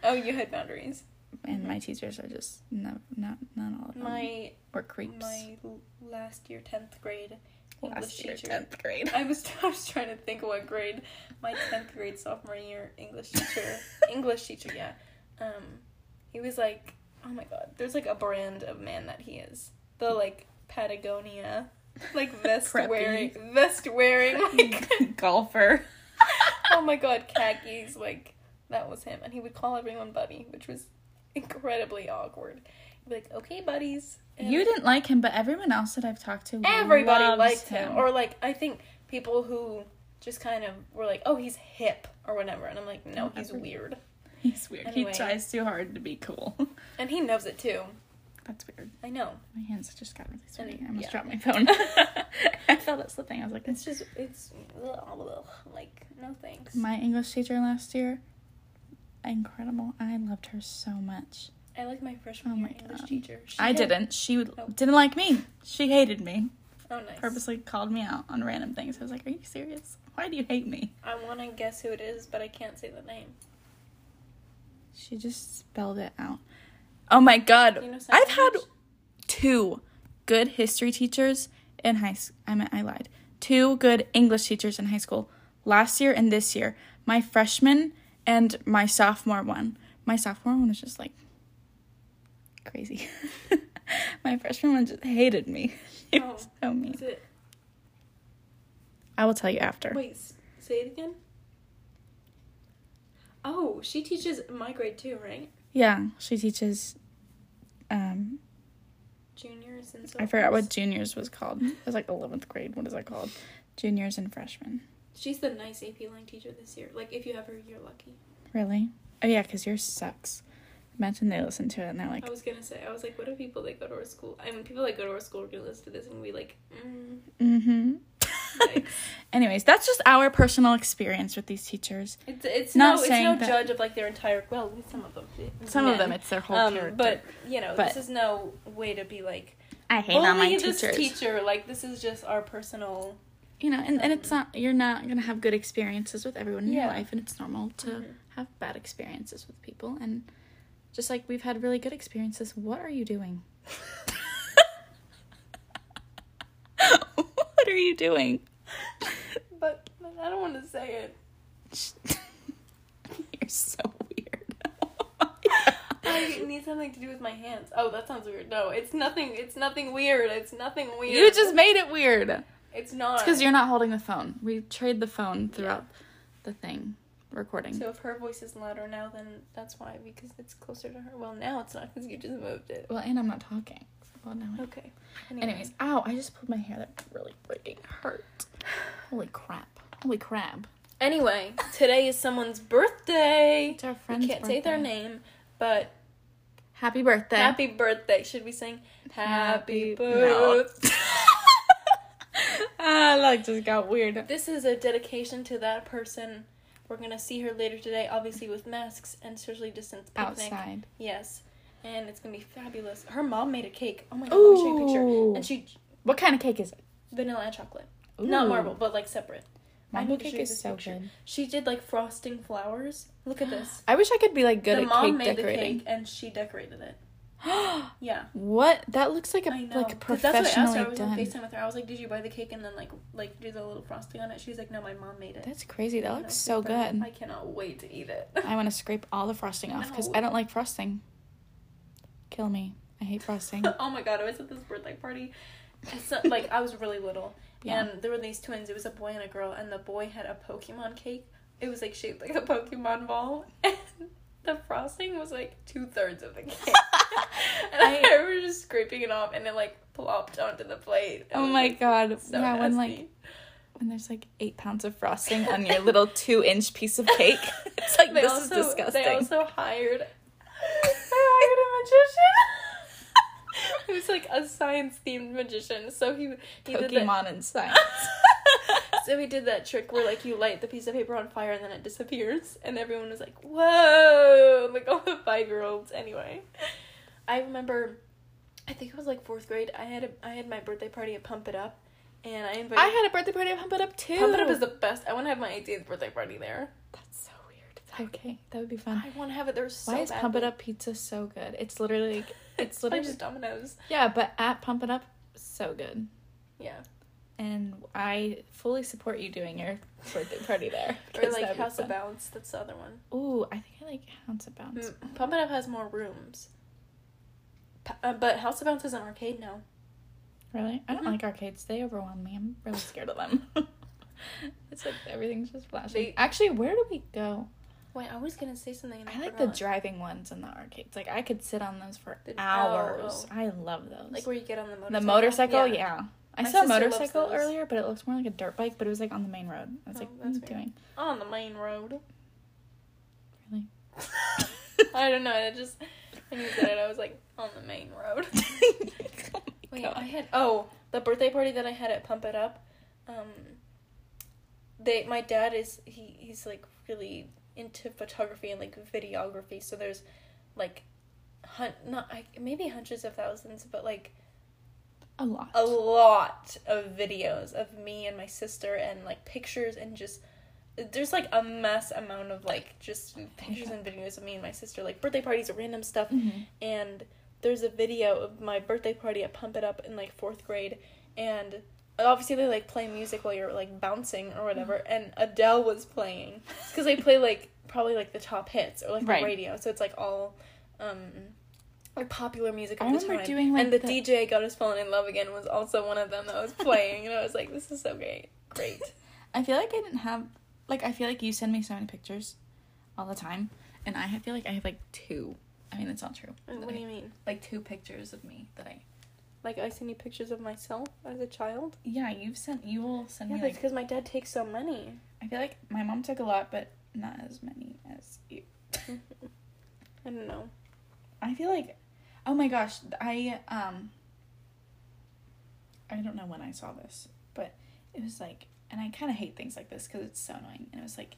Oh, you had boundaries. And my teachers are just no, not not all of them. My were creeps. my last year tenth grade English last year, teacher. tenth grade. I was I was trying to think what grade. My tenth grade sophomore year English teacher. English teacher, yeah. Um, he was like, oh my god. There's like a brand of man that he is. The like Patagonia, like vest Preppy. wearing, vest wearing, like Golfer. oh my god, khakis. Like that was him, and he would call everyone buddy, which was incredibly awkward. Like, okay, buddies. And You didn't like him, but everyone else that I've talked to, everybody liked him. or like I think people who just kind of were like, "Oh, he's hip" or whatever, and I'm like, "No, he's weird," he's weird. Anyway. He tries too hard to be cool. and he knows it too. That's weird. I know. My hands just got really sweaty. And- I almost yeah. dropped my phone. I felt it slipping. I was like, It's just it's ugh, like no thanks. my English teacher last year, incredible. I loved her so much. I like my freshman Oh my English God. teacher. She I had- didn't. She Oh. didn't like me. She hated me. Oh, nice. Purposely called me out on random things. I was like, "Are you serious? Why do you hate me?" I want to guess who it is, but I can't say the name. She just spelled it out. Oh my god. You know I've had two good history teachers in high school. I meant I lied. Two good English teachers in high school last year and this year. My freshman and my sophomore one. My sophomore one was just like crazy. my freshman one just hated me. It Oh, was so mean. Is it? I will tell you after. Wait, say it again. Oh, she teaches my grade too, right? Yeah, she teaches um Juniors and so. I forgot what juniors was called. It was like 11th grade. What is that called? Juniors and freshmen. She's the nice AP Lang teacher this year. Like, if you have her, you're lucky. Really? Oh yeah, because yours sucks. Imagine they listen to it and they're like, I was gonna say, I was like, what if people that go to our school? I mean, people that go to our school are gonna listen to this and be like, mm, mm-hmm. Anyways, that's just our personal experience with these teachers. It's it's Not no it's no that- judge of like their entire well some of them Some of them, it's their whole um, character. but you know But- this is no way to be like I hate all my bully this teachers. teacher like this is just our personal You know, and, and it's not you're not gonna have good experiences with everyone in your life, and it's normal to Mhm. have bad experiences with people. And just like we've had really good experiences, what are you doing? what are you doing? but I don't want to say it You're so weird. I need something to do with my hands oh that sounds weird no it's nothing it's nothing weird it's nothing weird you just made it weird. It's it's not because you're not holding the phone. We trade the phone throughout the thing recording. so if her voice is louder now then that's why because it's closer to her well now it's not because you just moved it well, and I'm not talking. Well, now. okay Anyway. Anyways, ow! I just pulled my hair. That really freaking hurt. Holy crap! Holy crab! Anyway, today is someone's birthday. It's our friend's. We can't say their name, but Happy birthday! happy birthday. Should we sing happy Happy- birthday? Ah, that just got weird. This is a dedication to that person. We're gonna see her later today, obviously with masks and socially distanced picnic. Outside. Yes, and it's gonna be fabulous. Her mom made a cake. Oh my god, let me show you a picture. And she What kind of cake is it? vanilla and chocolate, not marble, but like separate. I Marble need to cake is this so picture. good. She did like frosting flowers. Look at this. I wish I could be like good at the at mom cake made decorating. the cake and she decorated it. Yeah. what? That looks like a like 'Cause that's what I asked her. I professionally was on done. FaceTime with her. I was like, "Did you buy the cake and then like like do the little frosting on it?" She's like, "No, my mom made it." That's crazy. That I looks so good. I cannot wait to eat it. I want to scrape all the frosting off because No. I don't like frosting. Kill me. I hate frosting. oh my god! I was at this birthday party. It's uh, like I was really little, Yeah. and there were these twins. It was a boy and a girl, and the boy had a Pokemon cake. It was like shaped like a Pokemon ball, and the frosting was like two thirds of the cake. and I, I- remember just scraping it off, and it like plopped onto the plate. Oh my god. So yeah, when like when there's like eight pounds of frosting on your little two inch piece of cake. It's like They this also, is disgusting. They also hired. They hired a magician. He was like a science themed magician. So he he did that. Pokemon and science. So we did that trick where like you light the piece of paper on fire and then it disappears, and everyone was like, "Whoa!" Like all the five year olds. Anyway, I remember, I think it was like fourth grade. I had a I had my birthday party at Pump It Up, and I invited. I had a birthday party at Pump It Up too. Pump It Up is the best. I want to have my 18th birthday party there. That's so weird. Okay, that would be fun. I want to have it there so Why is Pump It. Up pizza so good? It's literally like it's literally just Domino's. yeah, but at Pump It Up, so good. Yeah. And I fully support you doing your birthday party there. Or like House of. Bounce. That's the other one. Ooh, I think I like House of Bounce. Mm, Pump It Up has more rooms. P- uh, but House of Bounce is an arcade now. Really? I don't Mhm. like arcades. They overwhelm me. I'm really scared of them. it's like everything's just flashing. They- Actually, where do we go? Wait, I was gonna say something. I, I like the driving ones in the arcades. Like I could sit on those for The- hours. oh, I love those. like where you get on the motorcycle. the motorcycle, yeah. I My saw a motorcycle earlier, but it looks more like a dirt bike. But it was like on the main road. I was Oh, like, what are you weird. doing? On the main road. Really? I don't know. I just when you said it, I was like on the main road. Oh Wait, God. I had oh the birthday party that I had at Pump It Up. Um, they my dad is he he's like really into photography and like videography. So there's like, hun- not I, maybe hundreds of thousands, but like a lot. a lot of videos of me and my sister and like pictures and just there's like a mass amount of like just pictures and videos of me and my sister like birthday parties or random stuff Mhm. and there's a video of my birthday party at Pump It Up in like fourth grade, and obviously they like play music while you're like bouncing or whatever, and Adele was playing because they play like probably like the top hits or like Right. the radio, so it's like all um like popular music I of the time. doing, like, and the, the- DJ got us falling in love again was also one of them that was playing, and I was like, this is so great, great. I feel like I didn't have like I feel like you send me so many pictures all the time, and I feel like I have like two. I mean, it's not true. what do you mean? Like two pictures of me that I. Like I send you pictures of myself as a child? Yeah, you've sent. You will send Yeah, me but it's like. because my dad takes so many. I feel like my mom took a lot, but not as many as you. I don't know. I feel like, oh my gosh, I um. I don't know when I saw this, but it was like, and I kind of hate things like this because it's so annoying. And it was like,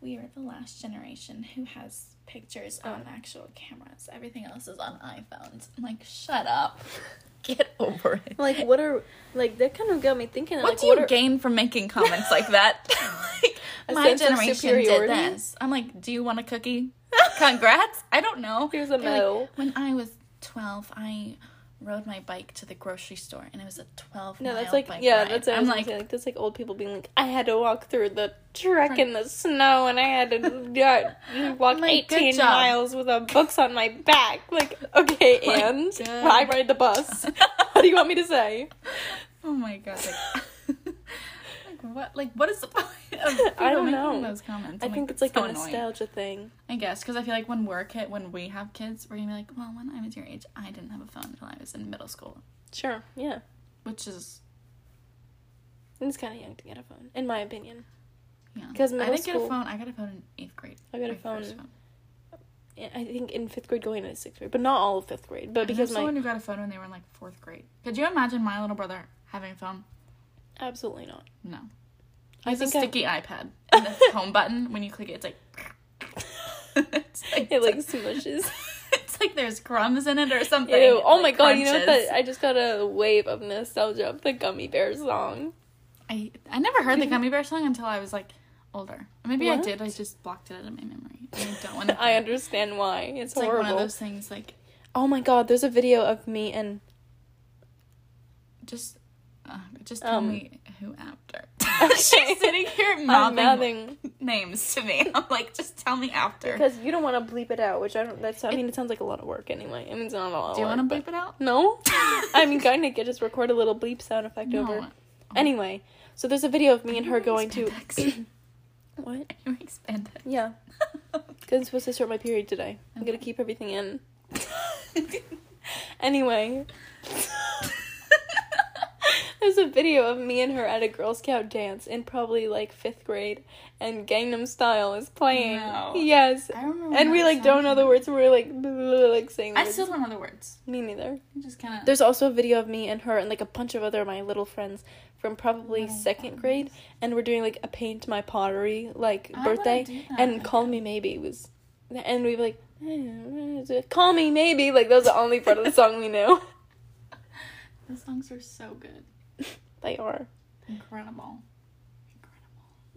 we are the last generation who has pictures on actual cameras. Everything else is on iPhones. I'm like, shut up. Get over it. Like, what are like that? Kind of got me thinking. What like, do you are, gain from making comments like that? like, A my generation did this. I'm like, do you want a cookie? Congrats. I don't know. Here's a They're like, medal. when I was 12, I rode my bike to the grocery store, and it was a 12 No, that's like bike yeah, ride. that's what I'm like, like, say. like that's like old people being like, I had to walk through the trek in the snow, and I had to yeah, walk Like, eighteen miles with a books on my back. Like, okay, and. I ride the bus. what do you want me to say? oh my god. Like, like what? Like, what is the point of I don't know. those comments? I I'm think it's like so a annoying. nostalgia thing. I guess because I feel like when we're kid, when we have kids, we're gonna be like, well, when I was your age, I didn't have a phone until I was in middle school, Sure, yeah, which is it's kind of young to get a phone, in my opinion. yeah. 'Cause I middle didn't get a school- phone. I got a phone in eighth grade. I got a phone. I think in fifth grade going into sixth grade, but not all of fifth grade. But I because my someone who got a phone when they were in like fourth grade. Could you imagine my little brother having a phone? Absolutely not. No. I I think a think I- sticky iPad. And the home button, when you click it, it's like. it's like, It like it's smushes. it's like there's crumbs in it or something. Ew. It, Oh my like, god, you know what crunches. that I just got a wave of nostalgia of the Gummy Bear song. I I never heard the Gummy Bear song until I was like older. Or maybe I What? did. I just blocked it out of my memory. I don't want to. I understand why. It's, It's like horrible. one of those things. Like Oh my god, there's a video of me and just. Uh, just tell Um, me who after. Okay. She's sitting here mouthing names to me. I'm like, just tell me after. because you don't want to bleep it out, which I don't. That's I mean, it sounds like a lot of work anyway. I mean, it's not a lot. Do you want to bleep it out? No. I mean, kind of. I just record a little bleep sound effect No. over. Anyway, so there's a video of me and her going to. Spandex. what? You're spandex. Yeah, because I'm supposed to start my period today. I'm gonna keep everything in. Anyway. There's a video of me and her at a Girl Scout dance in probably like fifth grade, and Gangnam Style is playing. No. Yes, I remember. and we like don't know the words. We're like like saying. I still don't know the words. Me neither. Just kind of. There's also a video of me and her and like a bunch of other my little friends from probably Little second grade, and we're doing like a paint my pottery like I birthday, and Call. Me Maybe was, and we were like, "Eh, Call Me Maybe, like that was the only part of the song we knew. The songs are so good. They are Incredible.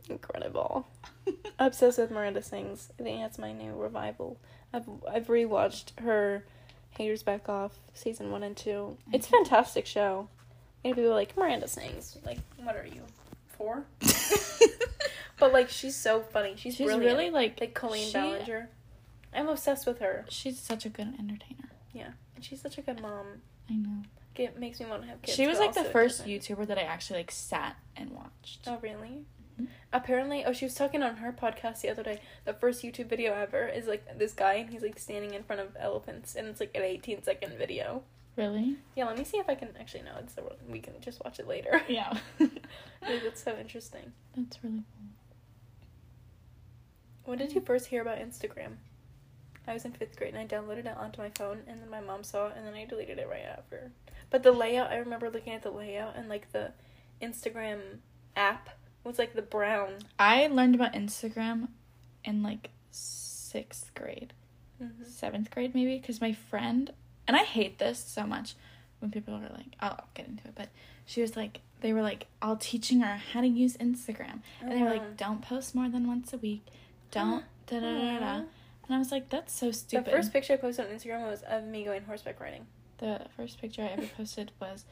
incredible. Obsessed with Miranda Sings. I think that's my new revival. I've I've rewatched her Haters Back Off season one and two. Mm-hmm. It's a fantastic show. And people are like Miranda Sings. Like, what are you? Four? But like she's so funny. She's, She's brilliant. really like. like Colleen she- Ballinger. I'm obsessed with her. She's such a good entertainer. Yeah. And she's such a good mom. I know. It makes me want to have kids. she was like the first. YouTuber that I actually like sat and watched. Oh really? Mhm. Apparently, oh, she was talking on her podcast the other day. The first YouTube video ever is like this guy, and he's like standing in front of elephants, and it's like an 18 second video. Really? Yeah, let me see if I can actually know. It's the we can just watch it later. Yeah. like, that's so interesting. That's really cool. When did you first hear about Instagram? I was in fifth grade and I downloaded it onto my phone, and then my mom saw it, and then I deleted it right after. But the layout, I remember looking at the layout, and like the Instagram app was like the brown. I learned about Instagram in like sixth grade, Mm-hmm. seventh grade maybe, because my friend, and I hate this so much when people are like, I'll get into it, but she was like, they were like, all teaching her how to use Instagram. And they were like, uh-huh. don't post more than once a week. Don't, uh-huh. da da da da. Uh-huh. And I was like, that's so stupid. the first picture I posted on Instagram was of me going horseback riding. The first picture I ever posted was,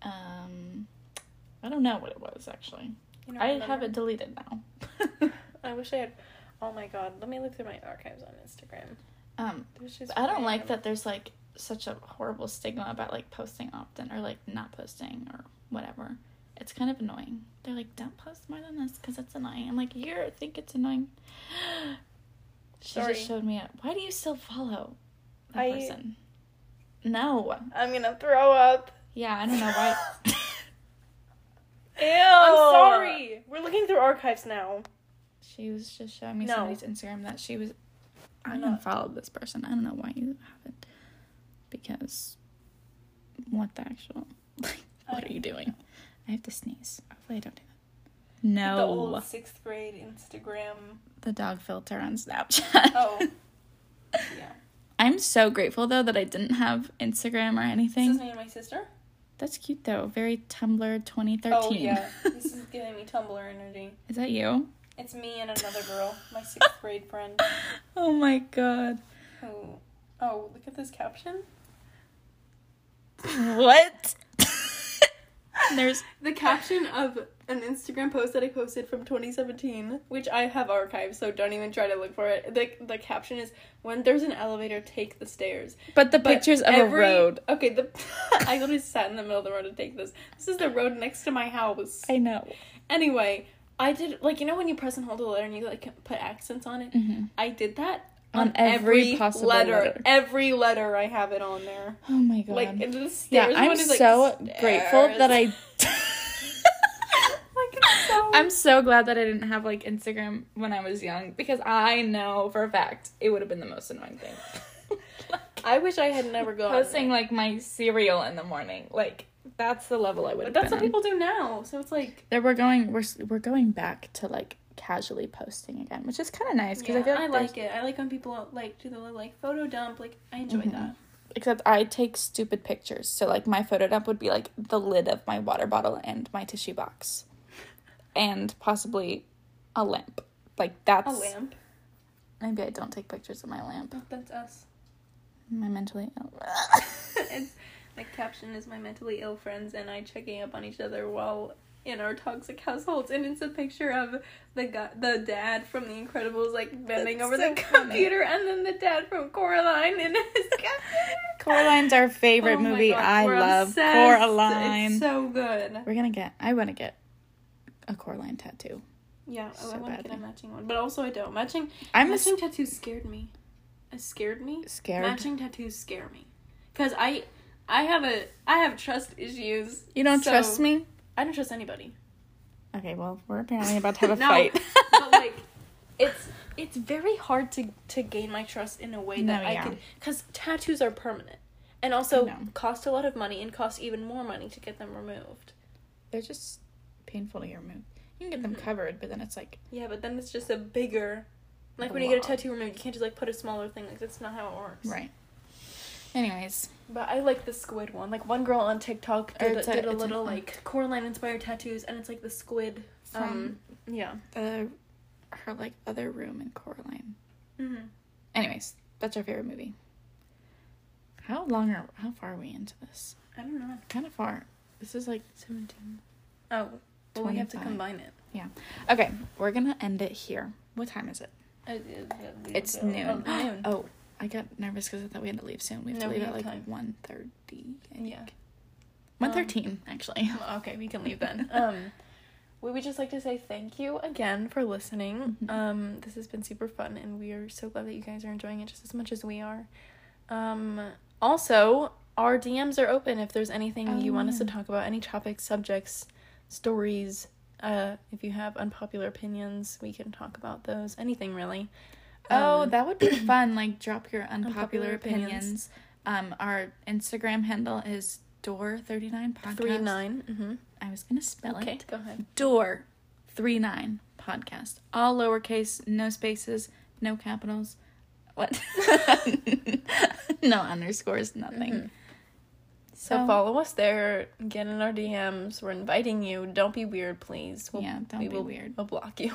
um, I don't know what it was actually. You I remember? have it deleted now. I wish I had. Oh my god, let me look through my archives on Instagram. um, There's just but I don't like that there's like such a horrible stigma about like posting often or like not posting or whatever. It's kind of annoying. They're like, don't post more than this because it's annoying. I'm like, you think it's annoying. She Sorry. just showed me it. Why do you still follow that I- person? No. I'm gonna throw up. Yeah, I don't know why. Ew. I'm sorry. We're looking through archives now. She was just showing me No. somebody's Instagram that she was. I I'm don't follow this person. I don't know why you haven't. Because, what the actual? Like, what I- are you doing? I have to sneeze. Hopefully, I don't do that. No, The old sixth grade Instagram. the dog filter on Snapchat. Oh. yeah. I'm so grateful though that I didn't have Instagram or anything. This is me and my sister. That's cute though. Very Tumblr 2013. Oh yeah. this is giving me Tumblr energy. Is that you? It's me and another girl, my sixth grade friend. Oh my god. Who? Oh, look at this caption. What? There's The caption of an Instagram post that I posted from 2017, which I have archived, so don't even try to look for it. The the caption is when there's an elevator, take the stairs. but the But pictures of a road. Okay, the I literally sat in the middle of the road to take this. This is the road next to my house. I know. Anyway, I did like you know when you press and hold a letter and you like put accents on it. Mhm. I did that On every possible letter. Every letter I have it on there. Oh my god. Like the stairs yeah, I'm is, like, so stairs. grateful that I. like so I'm so glad that I didn't have like Instagram when I was young because I know for a fact it would have been the most annoying thing. I wish I had never gone. Posting like my cereal in the morning, like that's the level I would have But that's what on. people do now. So it's like There we're going. We're we're going back to like casually posting again, which is kind of nice because yeah, I feel like I like, it. I like when people like do the little like photo dump. Like I enjoy Mhm. that. Except I take stupid pictures, so like my photo dump would be like the lid of my water bottle and my tissue box, and possibly a lamp. Like that's A lamp. Maybe I don't take pictures of my lamp. That's us. My mentally ill? it's the caption is my mentally ill friends and I checking up on each other while in our toxic households, and it's a picture of the guy, the dad from The Incredibles, like bending That's over so the funny. computer, and then the dad from Coraline in his. Coraline's our favorite Oh movie. God, I love obsessed. Coraline. It's so good. We're gonna get. I want to get a Coraline tattoo. Yeah, oh, So I want to get a matching one, but also I don't. Matching I'm a matching tattoos scared me. It scared me. scared. Matching tattoos scare me, cause I I have a I have trust issues. You don't so- trust me? I don't trust anybody. Okay, well, we're apparently about to have a No, fight. but like it's it's very hard to to gain my trust in a way that No, I yeah. could because tattoos are permanent and also cost a lot of money and cost even more money to get them removed. They're just painful to get removed. You can get them Mhm. covered, but then it's like Yeah, but then it's just a bigger. Like A when you get a tattoo removed, you can't just like put a smaller thing. Like that's not how it works. right. Anyways, But I like the squid one. Like one girl on TikTok did, It's a, a- did a it's a- little like Coraline inspired tattoos, and it's like the squid. from Um, yeah. the her like other room in Coraline. Mm-hmm. Anyways, that's our favorite movie. How long are how far are we into this? I don't know. Kind of far. This is like Seventeen. Oh, well, we have to combine it. Yeah. Okay. We're gonna end it here. What time is it? It's Oh, noon. noon. Oh, I got nervous because I thought we had to leave soon. We have No, to leave at like time. one thirty. Yeah. One thirteen actually. Okay, we can leave then. Um, we would just like to say thank you again for listening. Mhm. Um, this has been super fun, and we are so glad that you guys are enjoying it just as much as we are. Um, also, our DMs are open if there's anything Oh, you want us to talk about, any topics, subjects, stories. Uh, if you have unpopular opinions, we can talk about those. Anything really. Oh, Um, that would be fun. Like, drop your unpopular, Unpopular opinions. opinions. Um, our Instagram handle is door thirty nine podcast. three nine. Mm-hmm. I was gonna spell it. Okay, it. go ahead. Door three nine podcast. All lowercase, no spaces, no capitals. What? no underscores, nothing. Mhm. So So, follow us there. Get in our DMs. We're inviting you. Don't be weird, please. We'll, yeah, don't we be will, weird. We'll block you.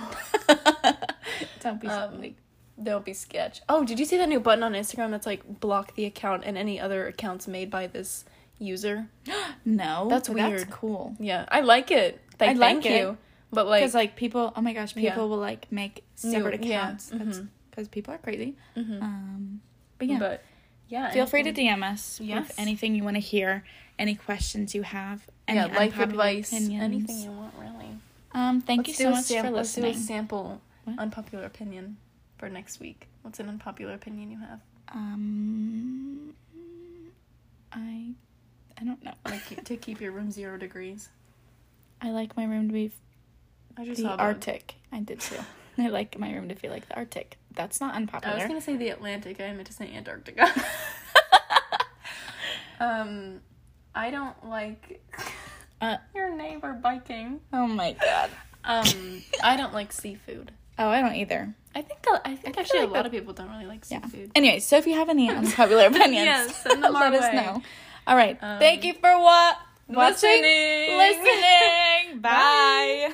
don't be Um, silly. Don't be sketch. Oh, did you see that new button on Instagram that's like block the account and any other accounts made by this user? No, that's weird. That's cool. Yeah, I like it. Like, I like thank it. you. But like, Because like people, oh my gosh, people Yeah. will like make New- separate yeah, accounts. That's because people are crazy. mhm. Um, but yeah, but yeah, feel free to DM us Yes. with anything you want to hear, any questions you have, any yeah, life advice, opinions. anything you want, really. Um, thank Let's you so much sam- for Let's do a listening. sample What? unpopular opinion for next week. What's an unpopular opinion you have? Um, I, I don't know. Like to keep your room zero degrees. I like my room to be I just the saw a bug. Arctic. I did too. I like my room to feel like the Arctic. That's not unpopular. I was gonna say the Atlantic. I meant to say Antarctica. um, I don't like. Uh, Your neighbor biking. oh my god. Um, I don't like seafood. Oh, I don't either. I think I think actually like a lot that- of people don't really like seafood. Yeah. Anyway, so if you have any unpopular opinions, Yes, let our us way. know. All right. Um, Thank you for what watching, listening. listening. Bye. Bye.